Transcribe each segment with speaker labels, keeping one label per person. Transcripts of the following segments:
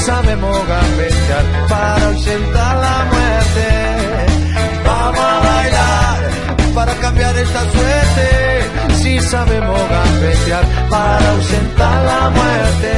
Speaker 1: Sabemos gambetear para ausentar la muerte. Vamos a bailar para cambiar esta suerte. Si sabemos gambetear para ausentar la muerte.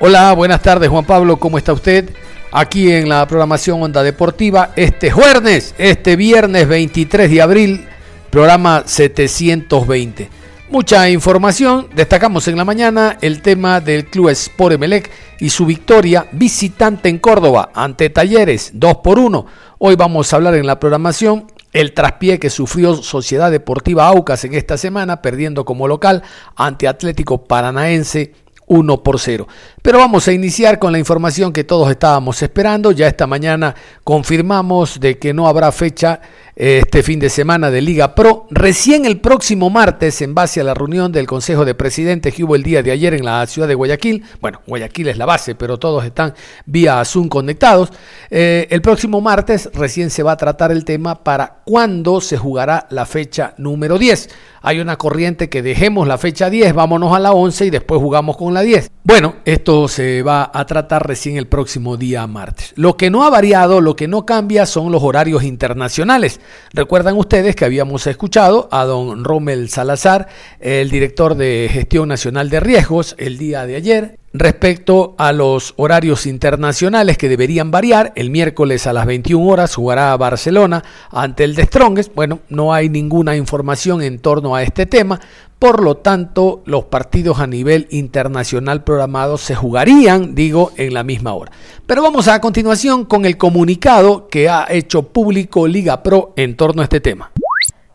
Speaker 2: Hola, buenas tardes Juan Pablo, ¿cómo está usted? Aquí en la programación Onda Deportiva, este jueves, este viernes 23 de abril, programa 720. Mucha información, destacamos en la mañana el tema del Club Sport Emelec y su victoria visitante en Córdoba ante Talleres 2 por 1. Hoy vamos a hablar en la programación el traspié que sufrió Sociedad Deportiva Aucas en esta semana, perdiendo como local ante Atlético Paranaense 1 por 0. Pero vamos a iniciar con la información que todos estábamos esperando. Ya esta mañana confirmamos de que no habrá fecha este fin de semana de Liga Pro. Recién el próximo martes, en base a la reunión del Consejo de Presidentes que hubo el día de ayer en la ciudad de Guayaquil, bueno, Guayaquil es la base, pero todos están vía Zoom conectados, eh, el próximo martes recién se va a tratar el tema para cuándo se jugará la fecha número 10. Hay una corriente que dejemos la fecha 10, vámonos a la 11 y después jugamos con la 10. Bueno, esto se va a tratar recién el próximo día martes. Lo que no ha variado, lo que no cambia son los horarios internacionales. Recuerdan ustedes que habíamos escuchado a don Rommel Salazar, el director de Gestión Nacional de Riesgos, el día de ayer, Respecto a los horarios internacionales que deberían variar, el miércoles a las 21 horas jugará Barcelona ante el de Strongest. Bueno, no hay ninguna información en torno a este tema, por lo tanto, los partidos a nivel internacional programados se jugarían, digo, en la misma hora. Pero vamos a continuación con el comunicado que ha hecho público Liga Pro en torno a este tema.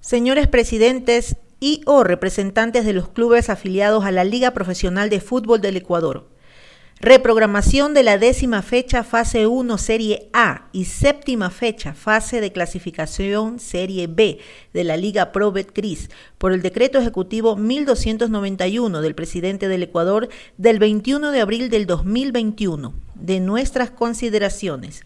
Speaker 3: Señores presidentes, y o representantes de los clubes afiliados a la Liga Profesional de Fútbol del Ecuador. Reprogramación de la décima fecha fase 1 Serie A y séptima fecha fase de clasificación Serie B de la Liga Pro Betcris por el decreto ejecutivo 1291 del presidente del Ecuador del 21 de abril del 2021. De nuestras consideraciones.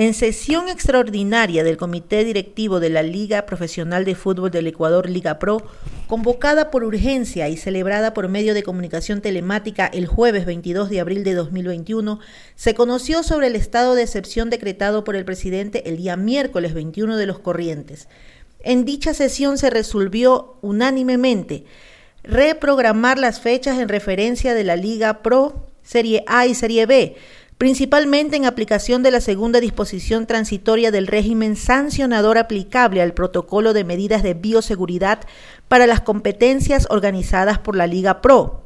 Speaker 3: En sesión extraordinaria del Comité Directivo de la Liga Profesional de Fútbol del Ecuador, Liga Pro, convocada por urgencia y celebrada por medio de comunicación telemática el jueves 22 de abril de 2021, se conoció sobre el estado de excepción decretado por el presidente el día miércoles 21 de los corrientes. En dicha sesión se resolvió unánimemente reprogramar las fechas en referencia de la Liga Pro, Serie A y Serie B, principalmente en aplicación de la segunda disposición transitoria del régimen sancionador aplicable al protocolo de medidas de bioseguridad para las competencias organizadas por la Liga Pro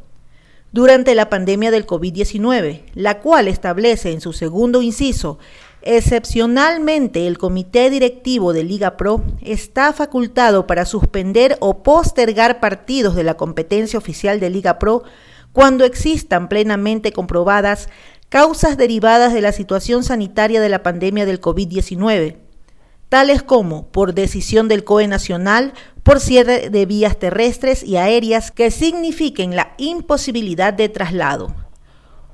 Speaker 3: durante la pandemia del COVID-19, la cual establece en su segundo inciso Excepcionalmente, el Comité Directivo de Liga Pro está facultado para suspender o postergar partidos de la competencia oficial de Liga Pro cuando existan plenamente comprobadas causas derivadas de la situación sanitaria de la pandemia del COVID-19, tales como por decisión del COE nacional, por cierre de vías terrestres y aéreas que signifiquen la imposibilidad de traslado.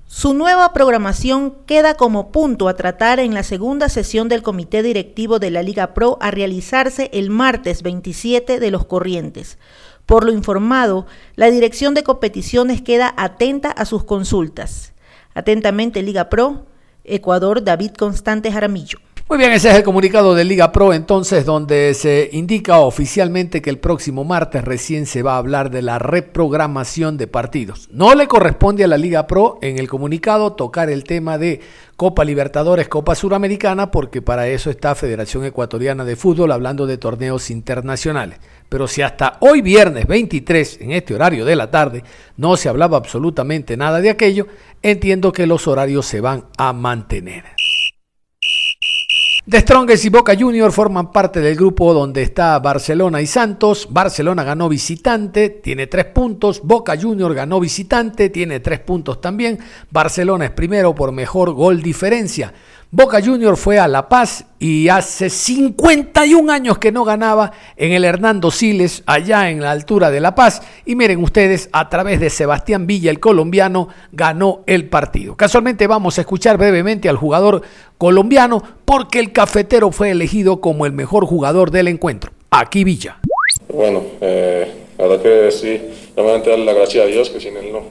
Speaker 3: Su nueva programación queda como punto a tratar en la segunda sesión del Comité Directivo de la Liga Pro a realizarse el martes 27 de los corrientes. Por lo informado, la Dirección de Competiciones queda atenta a sus consultas. Atentamente, Liga Pro, Ecuador, David Constante Jaramillo.
Speaker 2: Muy bien, ese es el comunicado de Liga Pro entonces donde se indica oficialmente que el próximo martes recién se va a hablar de la reprogramación de partidos. No le corresponde a la Liga Pro en el comunicado tocar el tema de Copa Libertadores, Copa Suramericana, porque para eso está Federación Ecuatoriana de Fútbol hablando de torneos internacionales. Pero si hasta hoy viernes 23, en este horario de la tarde, no se hablaba absolutamente nada de aquello, entiendo que los horarios se van a mantener. The Strongest y Boca Junior forman parte del grupo donde está Barcelona y Santos. Barcelona ganó visitante, tiene tres puntos. Boca Junior ganó visitante, tiene tres puntos también. Barcelona es primero por mejor gol diferencia. Boca Junior fue a La Paz y hace 51 años que no ganaba en el Hernando Siles, allá en la altura de La Paz. Y miren ustedes, a través de Sebastián Villa, el colombiano, ganó el partido. Casualmente vamos a escuchar brevemente al jugador colombiano porque el cafetero fue elegido como el mejor jugador del encuentro. Aquí Villa.
Speaker 4: Bueno, eh, la verdad que sí, realmente darle la gracia a Dios que sin él no,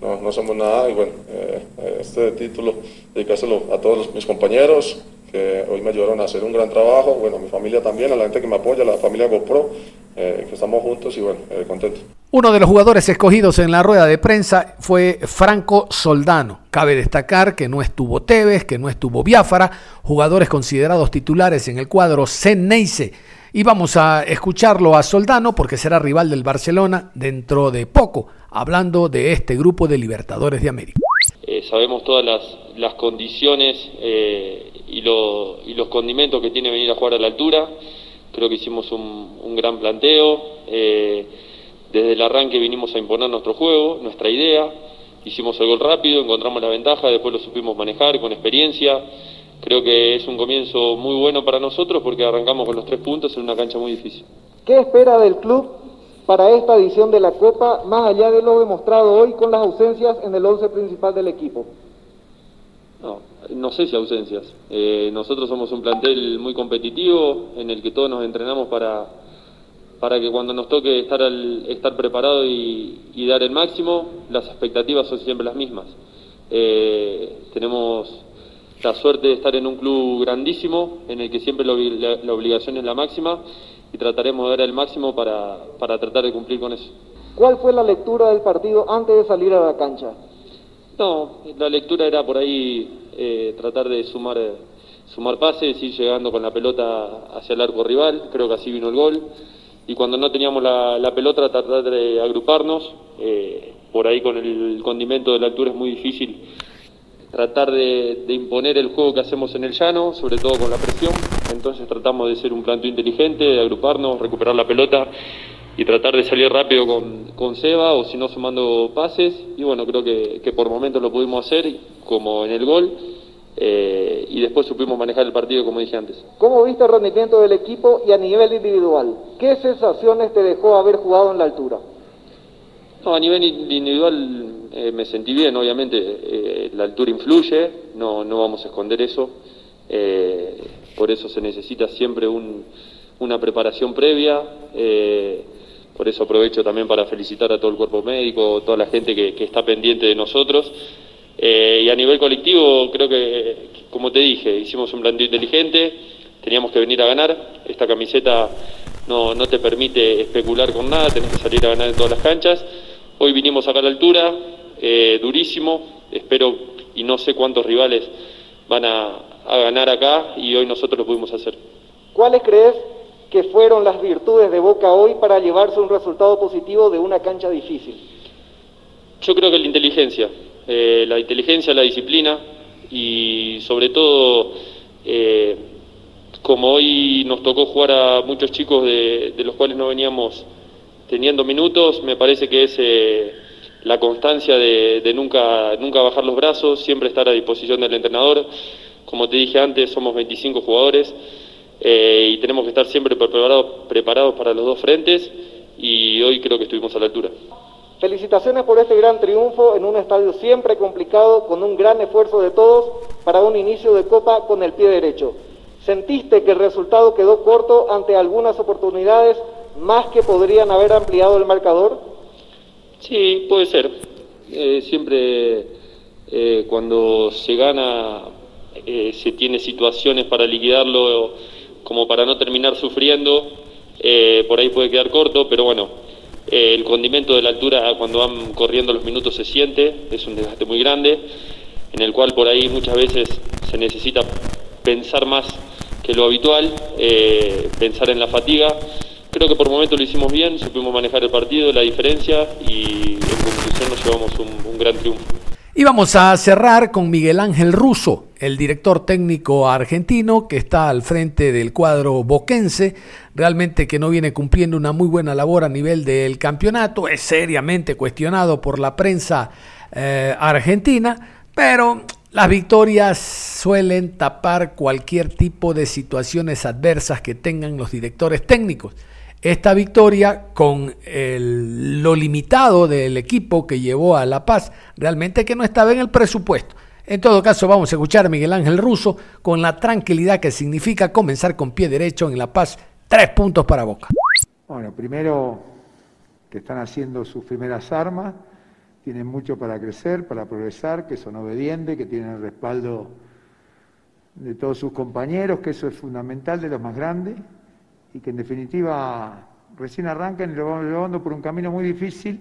Speaker 4: no, no somos nada y bueno, eh, este título dedicárselo a todos mis compañeros que hoy me ayudaron a hacer un gran trabajo, bueno, a mi familia también, a la gente que me apoya, a la familia GoPro, eh, que estamos juntos y bueno, eh, contentos.
Speaker 2: Uno de los jugadores escogidos en la rueda de prensa fue Franco Soldano. Cabe destacar que no estuvo Tevez, que no estuvo Biafara, jugadores considerados titulares en el cuadro Ceneice. Y vamos a escucharlo a Soldano porque será rival del Barcelona dentro de poco hablando de este grupo de Libertadores de América.
Speaker 5: Eh, sabemos todas las, condiciones eh, y, los condimentos que tiene venir a jugar a la altura. Creo que hicimos un, gran planteo. Eh, desde el arranque vinimos a imponer nuestro juego, nuestra idea. Hicimos el gol rápido, encontramos la ventaja, después lo supimos manejar con experiencia. Creo que es un comienzo muy bueno para nosotros porque arrancamos con los tres puntos en una cancha muy difícil.
Speaker 6: ¿Qué espera del club para esta edición de la Copa, más allá de lo demostrado hoy con las ausencias en el once principal del equipo?
Speaker 5: No, no sé si ausencias. Eh, nosotros somos un plantel muy competitivo en el que todos nos entrenamos para, para que cuando nos toque estar, al, estar preparado y, dar el máximo, las expectativas son siempre las mismas. Eh, tenemos la suerte de estar en un club grandísimo en el que siempre la obligación es la máxima y trataremos de dar el máximo para, para tratar de cumplir con eso.
Speaker 6: ¿Cuál fue la lectura del partido antes de salir a la cancha?
Speaker 5: No, la lectura era por ahí eh, tratar de sumar, sumar pases, ir llegando con la pelota hacia el arco rival, creo que así vino el gol. Y cuando no teníamos la, la pelota, tratar de agruparnos. Eh, por ahí con el condimento de la altura es muy difícil tratar de, imponer el juego que hacemos en el llano, sobre todo con la presión. Entonces tratamos de ser un planteo inteligente, de agruparnos, recuperar la pelota y tratar de salir rápido con, con Seba o si no sumando pases. Y bueno, creo que, que por momentos lo pudimos hacer, como en el gol. Eh, y después supimos manejar el partido como dije antes.
Speaker 6: ¿Cómo viste el rendimiento del equipo y a nivel individual? ¿Qué sensaciones te dejó haber jugado en la altura?
Speaker 5: No, a nivel individual eh, me sentí bien, obviamente eh, la altura influye, no, no vamos a esconder eso, eh, por eso se necesita siempre una preparación previa, por eso aprovecho también para felicitar a todo el cuerpo médico, toda la gente que, está pendiente de nosotros. Y a nivel colectivo, creo que, como te dije, hicimos un planteo inteligente, teníamos que venir a ganar, esta camiseta no, no te permite especular con nada, tenés que salir a ganar en todas las canchas. Hoy vinimos acá a la altura, eh, durísimo, espero y no sé cuántos rivales van a, ganar acá y hoy nosotros lo pudimos hacer.
Speaker 6: ¿Cuáles crees que fueron las virtudes de Boca hoy para llevarse un resultado positivo de una cancha difícil?
Speaker 5: Yo creo que la inteligencia, eh, la inteligencia, la disciplina y sobre todo, eh, como hoy nos tocó jugar a muchos chicos de, los cuales no veníamos teniendo minutos, me parece que es la constancia de, nunca, nunca bajar los brazos, siempre estar a disposición del entrenador. Como te dije antes, somos 25 jugadores eh, y tenemos que estar siempre preparados, preparados para los dos frentes y hoy creo que estuvimos a la altura.
Speaker 6: Felicitaciones por este gran triunfo en un estadio siempre complicado, con un gran esfuerzo de todos para un inicio de Copa con el pie derecho. ¿Sentiste que el resultado quedó corto ante algunas oportunidades más que podrían haber ampliado el marcador?
Speaker 5: Sí, puede ser. Eh, siempre eh, cuando se gana eh, se tiene situaciones para liquidarlo como para no terminar sufriendo, por ahí puede quedar corto, pero bueno, el condimento de la altura cuando van corriendo los minutos se siente, es un desgaste muy grande, en el cual por ahí muchas veces se necesita pensar más que lo habitual, pensar en la fatiga Creo que por momento lo hicimos bien, supimos manejar el partido, la diferencia y en conclusión nos llevamos un, gran triunfo.
Speaker 2: Y vamos a cerrar con Miguel Ángel Russo, el director técnico argentino que está al frente del cuadro boquense, realmente que no viene cumpliendo una muy buena labor a nivel del campeonato, es seriamente cuestionado por la prensa eh, argentina, pero las victorias suelen tapar cualquier tipo de situaciones adversas que tengan los directores técnicos. Esta victoria, con lo limitado del equipo que llevó a La Paz, realmente que no estaba en el presupuesto. En todo caso, vamos a escuchar a Miguel Ángel Russo con la tranquilidad que significa comenzar con pie derecho en La Paz. Tres puntos para Boca.
Speaker 7: Bueno, primero que están haciendo sus primeras armas, tienen mucho para crecer, para progresar, que son obedientes, que tienen el respaldo de todos sus compañeros, que eso es fundamental de los más grandes y que en definitiva recién arrancan y lo van llevando por un camino muy difícil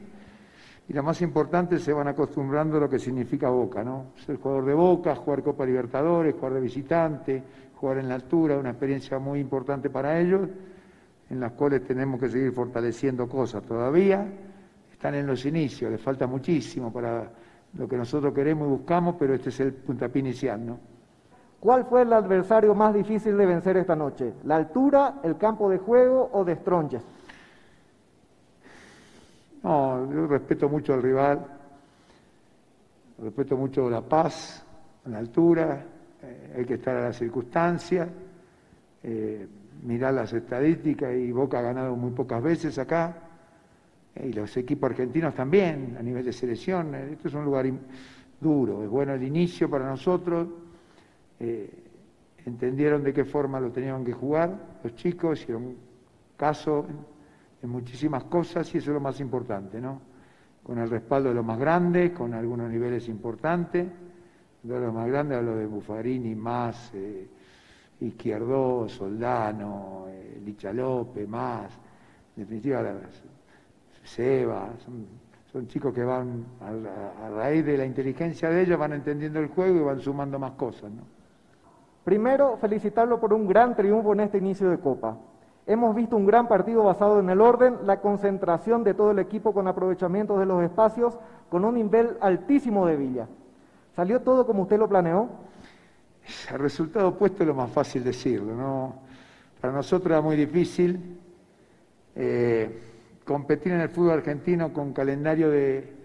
Speaker 7: y lo más importante se van acostumbrando a lo que significa Boca, ¿no? Ser jugador de Boca, jugar Copa Libertadores, jugar de visitante, jugar en la altura, una experiencia muy importante para ellos, en las cuales tenemos que seguir fortaleciendo cosas todavía. Están en los inicios, les falta muchísimo para lo que nosotros queremos y buscamos, pero este es el puntapié inicial, ¿no?
Speaker 6: ¿Cuál fue el adversario más difícil de vencer esta noche? ¿La altura, el campo de juego o de Stronges?
Speaker 7: No, yo respeto mucho al rival, respeto mucho la paz, la altura, eh, hay que estar a la circunstancia, eh, mirar las estadísticas y Boca ha ganado muy pocas veces acá, eh, y los equipos argentinos también, a nivel de selección. Esto es un lugar duro, es bueno el inicio para nosotros eh, entendieron de qué forma lo tenían que jugar los chicos, hicieron caso muchísimas cosas y eso es lo más importante, ¿no? Con el respaldo de los más grandes, con algunos niveles importantes, de los más grandes hablo de Buffarini, Más, eh, Izquierdo, Soldano, eh, Licha López, Más, en definitiva Seba, son, chicos que van a, a raíz de la inteligencia de ellos, van entendiendo el juego y van sumando más cosas, ¿no?
Speaker 6: Primero, felicitarlo por un gran triunfo en este inicio de Copa. Hemos visto un gran partido basado en el orden, la concentración de todo el equipo con aprovechamiento de los espacios, con un nivel altísimo de Villa. ¿Salió todo como usted lo planeó?
Speaker 7: El resultado opuesto es lo más fácil decirlo, ¿no? Para nosotros era muy difícil eh, competir en el fútbol argentino con calendario de,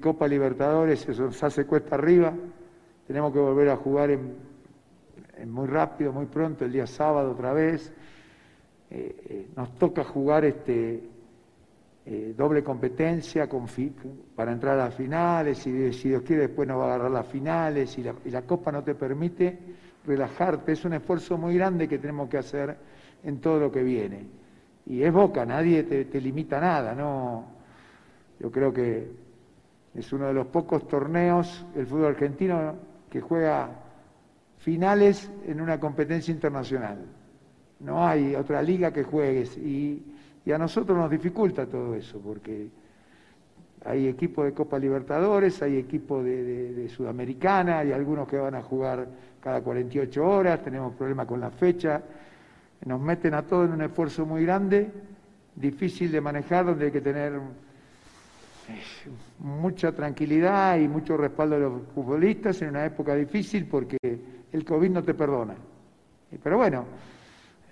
Speaker 7: Copa Libertadores, eso nos hace cuesta arriba. Tenemos que volver a jugar en, muy rápido, muy pronto, el día sábado otra vez. Eh, eh, nos toca jugar este, eh, doble competencia con, para entrar a las finales y si Dios quiere después nos va a agarrar las finales y la, Copa no te permite relajarte. Es un esfuerzo muy grande que tenemos que hacer en todo lo que viene. Y es Boca, nadie te, te limita nada, ¿no? Yo creo que es uno de los pocos torneos, el fútbol argentino, que juega finales en una competencia internacional. No hay otra liga que juegues y, a nosotros nos dificulta todo eso porque hay equipos de Copa Libertadores, hay equipos de, Sudamericana, hay algunos que van a jugar cada 48 horas, tenemos problemas con la fecha, nos meten a todos en un esfuerzo muy grande, difícil de manejar, donde hay que tener eh, mucha tranquilidad y mucho respaldo de los futbolistas en una época difícil porque el COVID no te perdona. Pero bueno,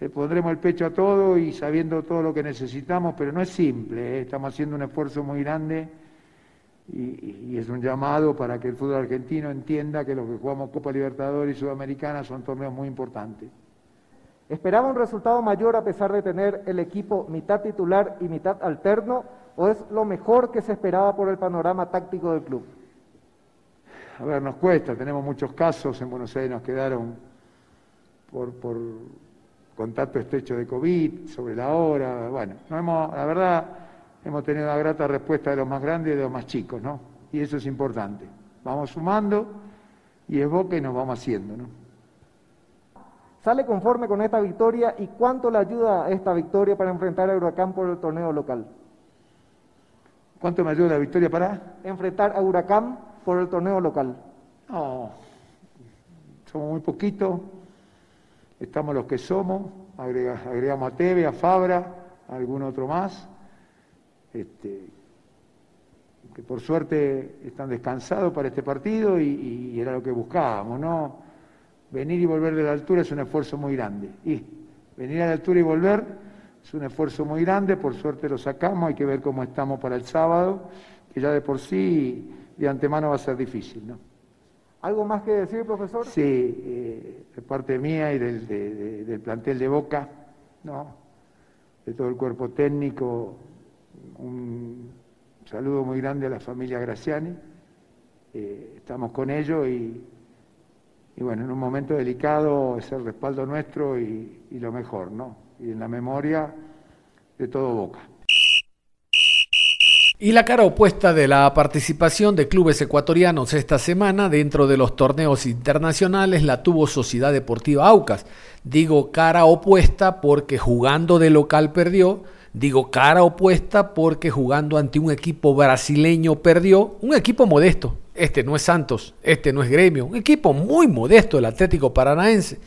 Speaker 7: le pondremos el pecho a todo y sabiendo todo lo que necesitamos, pero no es simple, ¿eh? estamos haciendo un esfuerzo muy grande y, es un llamado para que el fútbol argentino entienda que los que jugamos Copa Libertadores y Sudamericana son torneos muy importantes.
Speaker 6: ¿Esperaba un resultado mayor a pesar de tener el equipo mitad titular y mitad alterno o es lo mejor que se esperaba por el panorama táctico del club?
Speaker 7: a ver, nos cuesta, tenemos muchos casos, en Buenos Aires nos quedaron por, por contacto estrecho de COVID, sobre la hora, bueno, no hemos, la verdad hemos tenido una grata respuesta de los más grandes y de los más chicos, ¿no? Y eso es importante. Vamos sumando y es boca y nos vamos haciendo, ¿no?
Speaker 6: ¿Sale conforme con esta victoria y cuánto le ayuda esta victoria para enfrentar a Huracán por el torneo local?
Speaker 7: ¿Cuánto me ayuda la victoria para?
Speaker 6: Enfrentar a Huracán por el torneo local?
Speaker 7: No, somos muy poquitos, estamos los que somos, agregamos a Teve, a Fabra, a algún otro más, este, que por suerte están descansados para este partido y, era lo que buscábamos, ¿no? venir y volver de la altura es un esfuerzo muy grande. Y venir a la altura y volver es un esfuerzo muy grande, por suerte lo sacamos, hay que ver cómo estamos para el sábado, que ya de por sí de antemano va a ser difícil, ¿no?
Speaker 6: ¿Algo más que decir, profesor?
Speaker 7: Sí, eh, de parte mía y del, del plantel de Boca, ¿no? de todo el cuerpo técnico, un saludo muy grande a la familia Graciani. Eh, estamos con ellos y, y, bueno, en un momento delicado es el respaldo nuestro y, y lo mejor, ¿no? Y en la memoria de todo Boca.
Speaker 2: Y la cara opuesta de la participación de clubes ecuatorianos esta semana dentro de los torneos internacionales la tuvo Sociedad Deportiva Aucas. Digo cara opuesta porque jugando de local perdió, digo cara opuesta porque jugando ante un equipo brasileño perdió, un equipo modesto. Este no es Santos, este no es Gremio, un equipo muy modesto el Atlético Paranaense,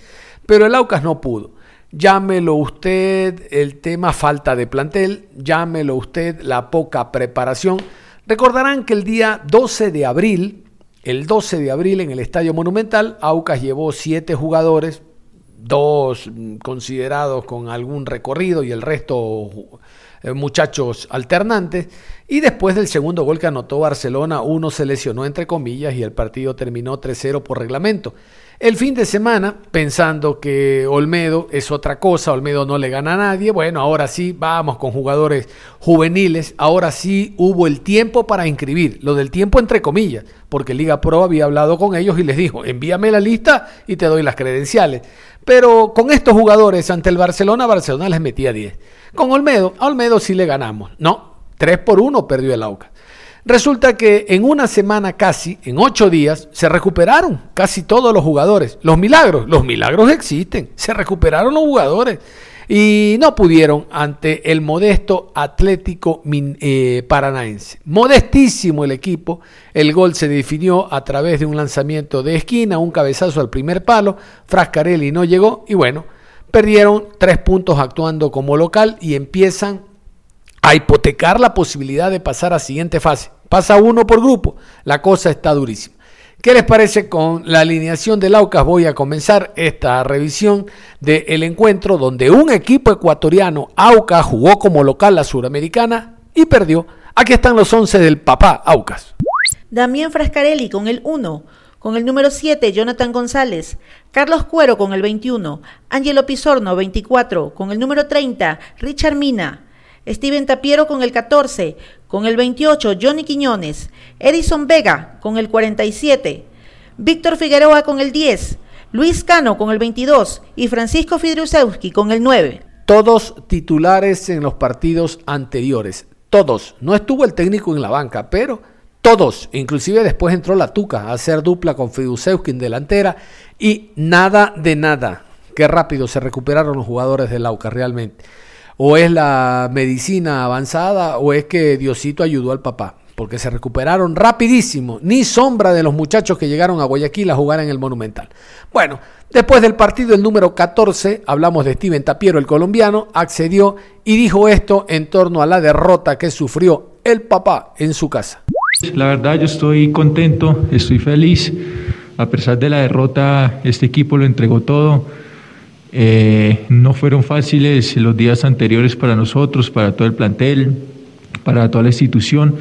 Speaker 2: pero el Aucas no pudo. Llámelo usted el tema falta de plantel, llámelo usted la poca preparación. Recordarán que el día 12 de abril, el 12 de abril en el Estadio Monumental, Aucas llevó siete jugadores, dos considerados con algún recorrido y el resto eh, muchachos alternantes. Y después del segundo gol que anotó Barcelona, uno se lesionó entre comillas y el partido terminó 3-0 por reglamento. El fin de semana, pensando que Olmedo es otra cosa, Olmedo no le gana a nadie, bueno, ahora sí vamos con jugadores juveniles, ahora sí hubo el tiempo para inscribir, lo del tiempo entre comillas, porque Liga Pro había hablado con ellos y les dijo, envíame la lista y te doy las credenciales. Pero con estos jugadores ante el Barcelona, Barcelona les metía 10. Con Olmedo, a Olmedo sí le ganamos, no, 3 por 1 perdió el Aucas. Resulta que en una semana casi, en ocho días, se recuperaron casi todos los jugadores. Los milagros, los milagros existen, se recuperaron los jugadores y no pudieron ante el modesto Atlético eh, Paranaense. Modestísimo el equipo, el gol se definió a través de un lanzamiento de esquina, un cabezazo al primer palo, Frascarelli no llegó y bueno, perdieron tres puntos actuando como local y empiezan a hipotecar la posibilidad de pasar a siguiente fase. Pasa uno por grupo, la cosa está durísima. ¿Qué les parece con la alineación del Aucas? Voy a comenzar esta revisión del encuentro donde un equipo ecuatoriano, Aucas, jugó como local la Suramericana y perdió. Aquí están los 11 del papá Aucas.
Speaker 3: Damián Frascarelli con el 1. Con el número 7, Jonathan González. Carlos Cuero con el 21. Angelo Pizorno, 24. Con el número 30, Richard Mina. Steven Tapiero con el 14, con el 28 Johnny Quiñones, Edison Vega con el 47, Víctor Figueroa con el 10, Luis Cano con el 22 y Francisco Fidriusewski con el 9.
Speaker 2: Todos titulares en los partidos anteriores, todos. No estuvo el técnico en la banca, pero todos. Inclusive después entró la Tuca a hacer dupla con Fidriusewski en delantera y nada de nada. Qué rápido se recuperaron los jugadores del Lauca realmente o es la medicina avanzada o es que Diosito ayudó al papá, porque se recuperaron rapidísimo, ni sombra de los muchachos que llegaron a Guayaquil a jugar en el Monumental. Bueno, después del partido el número 14, hablamos de Steven Tapiero, el colombiano, accedió y dijo esto en torno a la derrota que sufrió el papá en su casa.
Speaker 8: La verdad yo estoy contento, estoy feliz. A pesar de la derrota, este equipo lo entregó todo eh, no fueron fáciles los días anteriores para nosotros, para todo el plantel, para toda la institución,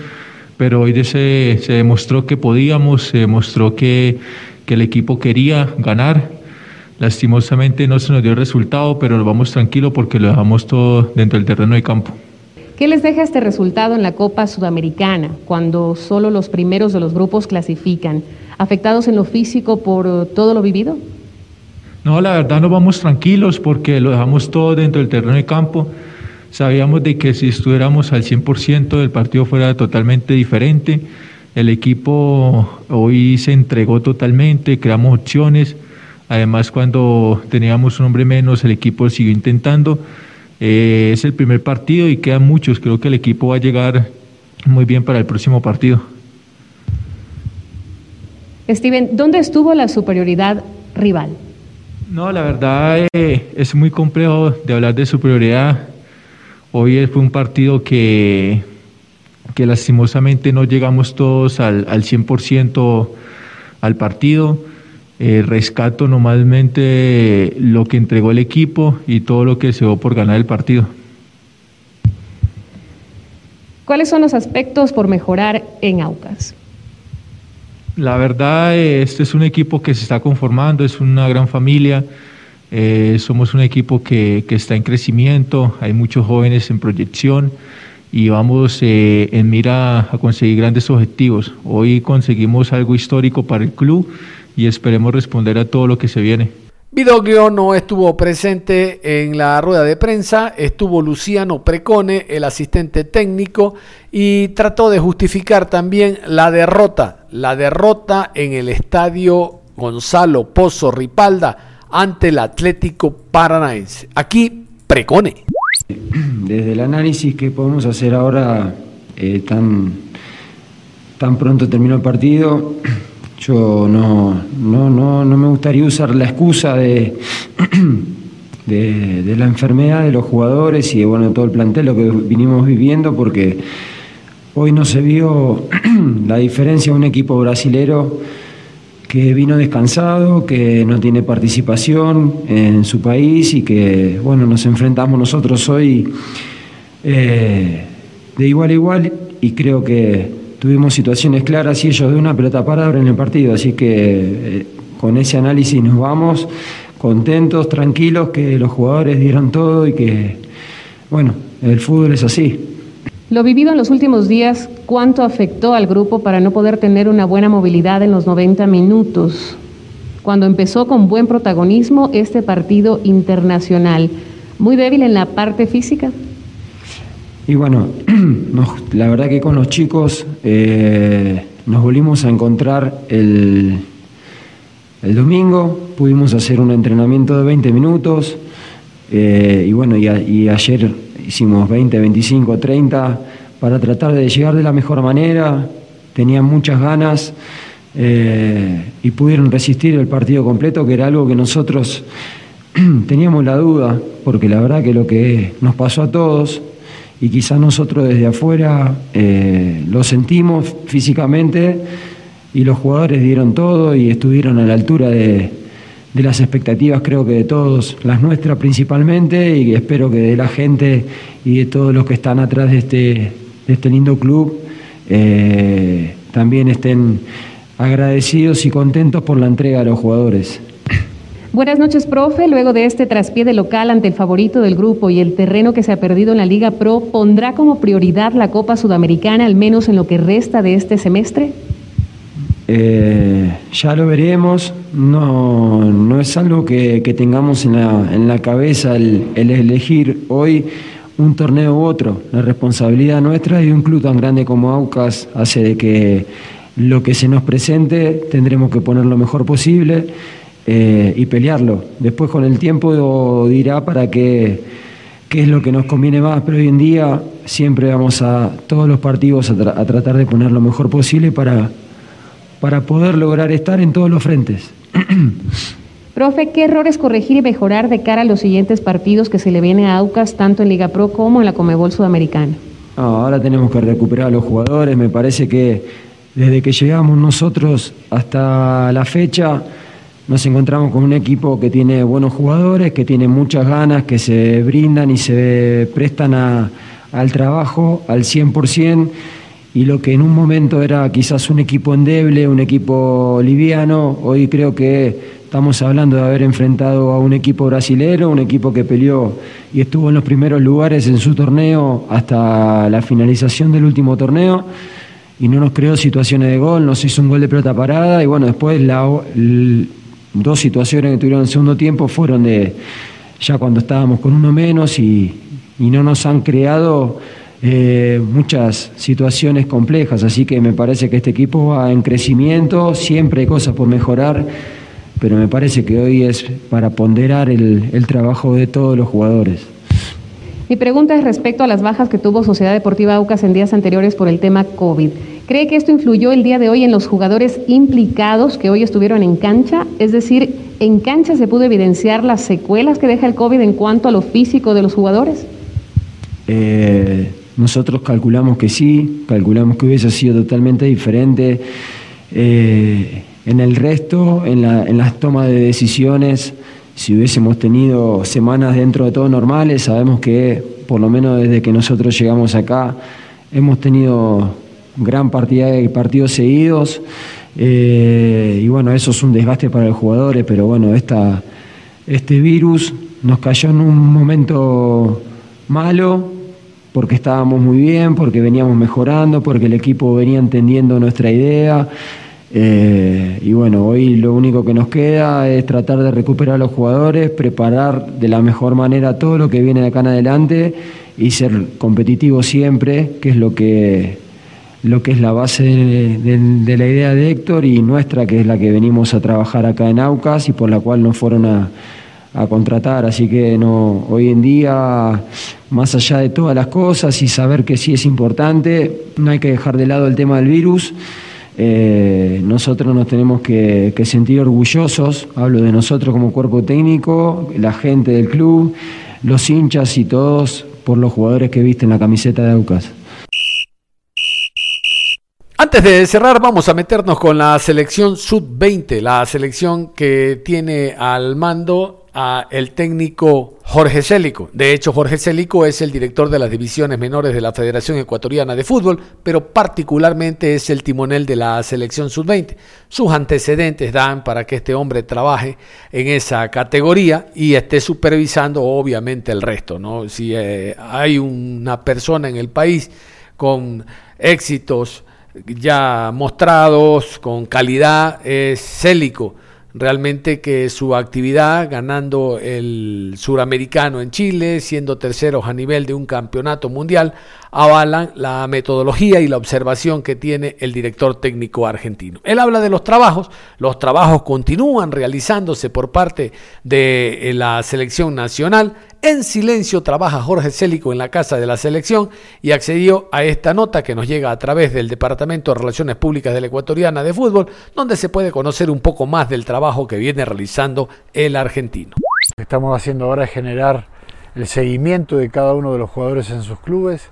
Speaker 8: pero hoy se, se demostró que podíamos, se demostró que, que el equipo quería ganar. Lastimosamente no se nos dio el resultado, pero lo vamos tranquilo porque lo dejamos todo dentro del terreno de campo.
Speaker 9: ¿Qué les deja este resultado en la Copa Sudamericana, cuando solo los primeros de los grupos clasifican? ¿Afectados en lo físico por todo lo vivido?
Speaker 8: No, la verdad nos vamos tranquilos porque lo dejamos todo dentro del terreno de campo. Sabíamos de que si estuviéramos al 100% el partido fuera totalmente diferente. El equipo hoy se entregó totalmente, creamos opciones. Además, cuando teníamos un hombre menos, el equipo siguió intentando. Eh, es el primer partido y quedan muchos. Creo que el equipo va a llegar muy bien para el próximo partido.
Speaker 9: Steven, ¿dónde estuvo la superioridad rival?
Speaker 8: No, la verdad eh, es muy complejo de hablar de superioridad. Hoy fue un partido que, que lastimosamente no llegamos todos al, al 100% al partido. eh, rescato normalmente lo que entregó el equipo y todo lo que se dio por ganar el partido.
Speaker 9: ¿Cuáles son los aspectos por mejorar en Aucas?
Speaker 8: La verdad, este es un equipo que se está conformando, es una gran familia. Eh, somos un equipo que, que, está en crecimiento, hay muchos jóvenes en proyección y vamos eh, en mira a conseguir grandes objetivos. Hoy conseguimos algo histórico para el club y esperemos responder a todo lo que se viene.
Speaker 2: Vidoglio no estuvo presente en la rueda de prensa, estuvo Luciano Precone, el asistente técnico, y trató de justificar también la derrota, la derrota en el estadio Gonzalo Pozo Ripalda ante el Atlético Paranaense. Aquí Precone.
Speaker 10: Desde el análisis que podemos hacer ahora, eh, tan, tan pronto terminó el partido, yo no, no, no, no me gustaría usar la excusa de, de, la enfermedad de los jugadores y de bueno, todo el plantel, lo que vinimos viviendo, porque hoy no se vio la diferencia de un equipo brasilero que vino descansado, que no tiene participación en su país y que bueno, nos enfrentamos nosotros hoy eh, de igual a igual y creo que tuvimos situaciones claras y ellos de una pelota parada en el partido, así que eh, con ese análisis nos vamos contentos, tranquilos, que los jugadores dieron todo y que, bueno, el fútbol es así.
Speaker 9: Lo vivido en los últimos días, ¿cuánto afectó al grupo para no poder tener una buena movilidad en los 90 minutos? Cuando empezó con buen protagonismo este partido internacional, ¿muy débil en la parte física?
Speaker 10: Y bueno, la verdad que con los chicos eh, nos volvimos a encontrar el, el, domingo, pudimos hacer un entrenamiento de 20 minutos eh, y bueno, y, ayer hicimos 20, 25, 30 para tratar de llegar de la mejor manera, tenían muchas ganas eh, y pudieron resistir el partido completo, que era algo que nosotros teníamos la duda, porque la verdad que lo que nos pasó a todos, y quizás nosotros desde afuera eh, lo sentimos físicamente y los jugadores dieron todo y estuvieron a la altura de, las expectativas creo que de todos, las nuestras principalmente y espero que de la gente y de todos los que están atrás de este, este lindo club eh, también estén agradecidos y contentos por la entrega a los jugadores.
Speaker 9: Buenas noches, profe. Luego de este traspié de local ante el favorito del grupo y el terreno que se ha perdido en la Liga Pro, ¿pondrá como prioridad la Copa Sudamericana, al menos en lo que resta de este semestre?
Speaker 10: Eh, ya lo veremos. No, no es algo que, tengamos en la, en la cabeza el, el, elegir hoy un torneo u otro. La responsabilidad nuestra y un club tan grande como Aucas hace de que lo que se nos presente tendremos que poner lo mejor posible eh, y pelearlo. Después con el tiempo dirá para qué, qué es lo que nos conviene más, pero hoy en día siempre vamos a todos los partidos a, tratar de poner lo mejor posible para, para poder lograr estar en todos los frentes.
Speaker 9: Profe, ¿qué errores corregir y mejorar de cara a los siguientes partidos que se le viene a Aucas, tanto en Liga Pro como en la Comebol Sudamericana?
Speaker 10: ahora tenemos que recuperar a los jugadores. Me parece que desde que llegamos nosotros hasta la fecha nos encontramos con un equipo que tiene buenos jugadores, que tiene muchas ganas, que se brindan y se prestan al trabajo al 100%, y lo que en un momento era quizás un equipo endeble, un equipo liviano, hoy creo que estamos hablando de haber enfrentado a un equipo brasilero, un equipo que peleó y estuvo en los primeros lugares en su torneo hasta la finalización del último torneo. Y no nos creó situaciones de gol, nos hizo un gol de pelota parada y bueno, después la, dos situaciones que tuvieron en el segundo tiempo fueron de ya cuando estábamos con uno menos y, no nos han creado eh, muchas situaciones complejas, así que me parece que este equipo va en crecimiento, siempre hay cosas por mejorar, pero me parece que hoy es para ponderar el, el trabajo de todos los jugadores.
Speaker 9: Mi pregunta es respecto a las bajas que tuvo Sociedad Deportiva Aucas en días anteriores por el tema COVID. ¿Cree que esto influyó el día de hoy en los jugadores implicados que hoy estuvieron en cancha? Es decir, ¿en cancha se pudo evidenciar las secuelas que deja el COVID en cuanto a lo físico de los jugadores?
Speaker 10: Eh, nosotros calculamos que sí, calculamos que hubiese sido totalmente diferente. Eh, En el resto, en, en las tomas de decisiones, si hubiésemos tenido semanas dentro de todo normales, sabemos que por lo menos desde que nosotros llegamos acá, hemos tenido gran cantidad de partidos seguidos. Eh, y bueno, eso es un desgaste para los jugadores, pero bueno, este virus nos cayó en un momento malo, porque estábamos muy bien, porque veníamos mejorando, porque el equipo venía entendiendo nuestra idea. Eh, y bueno, hoy lo único que nos queda es tratar de recuperar a los jugadores, preparar de la mejor manera todo lo que viene de acá en adelante y ser competitivo siempre, que es lo que, lo que es la base de, la idea de Héctor y nuestra, que es la que venimos a trabajar acá en Aucas y por la cual nos fueron a, a contratar. Así que no, hoy en día, más allá de todas las cosas y saber que sí es importante, no hay que dejar de lado el tema del virus. Eh, nosotros nos tenemos que, sentir orgullosos, hablo de nosotros como cuerpo técnico, la gente del club, los hinchas y todos por los jugadores que visten la camiseta de Aucas.
Speaker 2: Antes de cerrar, vamos a meternos con la selección sub-20, la selección que tiene al mando el técnico Jorge Célico. De hecho, Jorge Célico es el director de las divisiones menores de la Federación Ecuatoriana de Fútbol, pero particularmente es el timonel de la selección sub-20. Sus antecedentes dan para que este hombre trabaje en esa categoría y esté supervisando obviamente el resto. ¿no? Si eh, hay una persona en el país con éxitos ya mostrados, con calidad, es Célico realmente que su actividad ganando el suramericano en Chile, siendo terceros a nivel de un campeonato mundial, avalan la metodología y la observación que tiene el director técnico argentino. Él habla de los trabajos, los trabajos continúan realizándose por parte de la selección nacional, en silencio trabaja Jorge Célico en la casa de la selección y accedió a esta nota que nos llega a través del Departamento de Relaciones Públicas de la Ecuatoriana de Fútbol, donde se puede conocer un poco más del trabajo que viene realizando el argentino.
Speaker 11: Lo que estamos haciendo ahora es generar el seguimiento de cada uno de los jugadores en sus clubes,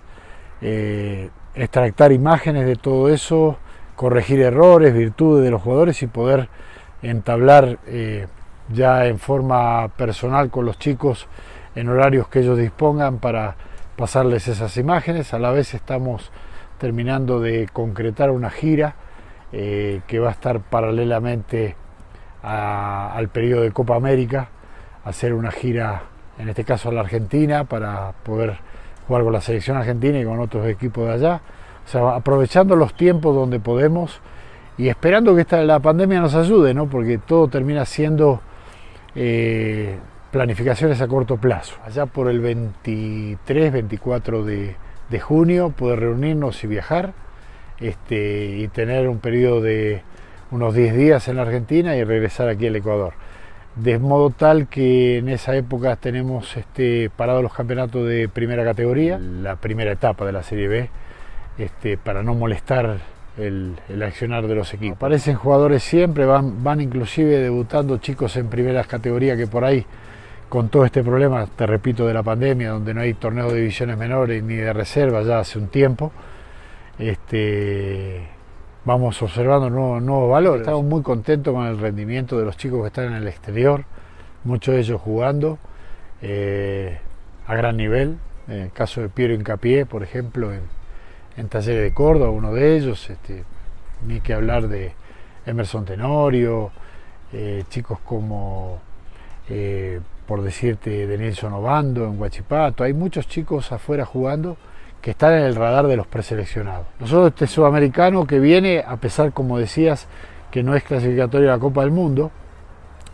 Speaker 11: eh, extractar imágenes de todo eso, corregir errores, virtudes de los jugadores y poder entablar eh, ya en forma personal con los chicos en horarios que ellos dispongan para pasarles esas imágenes. A la vez estamos terminando de concretar una gira eh, que va a estar paralelamente al periodo de Copa América, hacer una gira, en este caso a la Argentina, para poder jugar con la selección argentina y con otros equipos de allá. O sea, aprovechando los tiempos donde podemos y esperando que esta, la pandemia nos ayude, ¿no? porque todo termina siendo eh, planificaciones a corto plazo. Allá por el 23, 24 de, junio poder reunirnos y viajar este, y tener un periodo de unos 10 días en la Argentina y regresar aquí al Ecuador. De modo tal que en esa época tenemos este, parados los campeonatos de primera categoría, la primera etapa de la Serie B, este, para no molestar el, accionar de los equipos. Aparecen jugadores siempre, van, van inclusive debutando chicos en primeras categorías que por ahí con todo este problema, te repito, de la pandemia, donde no hay torneos de divisiones menores ni de reserva ya hace un tiempo, este, vamos observando nuevos, valores. Estamos muy contentos con el rendimiento de los chicos que están en el exterior, muchos de ellos jugando eh, a gran nivel. En el caso de Piero Incapié, por ejemplo, en, en Talleres de Córdoba, uno de ellos, este, ni que hablar de Emerson Tenorio, eh, chicos como eh, por decirte, de Nelson Obando en Huachipato. Hay muchos chicos afuera jugando que están en el radar de los preseleccionados. Nosotros este sudamericano que viene, a pesar, como decías, que no es clasificatorio a la Copa del Mundo,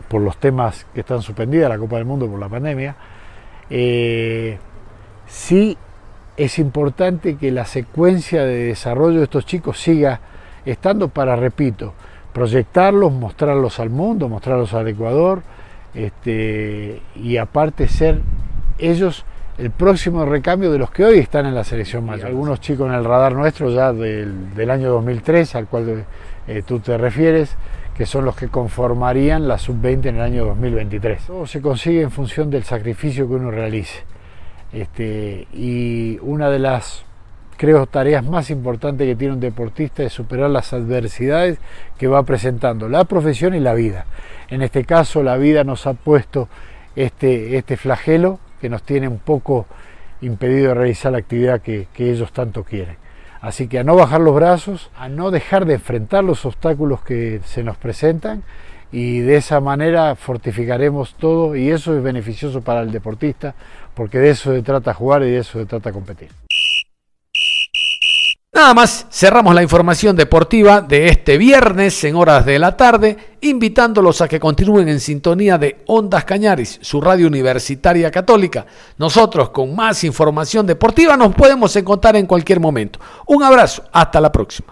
Speaker 11: por los temas que están suspendidas la Copa del Mundo por la pandemia, eh, sí es importante que la secuencia de desarrollo de estos chicos siga estando para, repito, proyectarlos, mostrarlos al mundo, mostrarlos al Ecuador, este, y aparte ser ellos el próximo recambio de los que hoy están en la selección mayor. Algunos chicos en el radar nuestro ya del, año 2003 al cual eh, tú te refieres, que son los que conformarían la sub-20 en el año 2023. Todo se consigue en función del sacrificio que uno realice. Este, y una de las creo, tareas más importantes que tiene un deportista es superar las adversidades que va presentando la profesión y la vida. En este caso, la vida nos ha puesto este, este flagelo que nos tiene un poco impedido realizar la actividad que, que ellos tanto quieren. Así que a no bajar los brazos, a no dejar de enfrentar los obstáculos que se nos presentan y de esa manera fortificaremos todo y eso es beneficioso para el deportista porque de eso se trata jugar y de eso se trata competir.
Speaker 2: Nada más, cerramos la información deportiva de este viernes en horas de la tarde, invitándolos a que continúen en sintonía de Ondas Cañaris, su radio universitaria católica. Nosotros con más información deportiva nos podemos encontrar en cualquier momento. Un abrazo, hasta la próxima.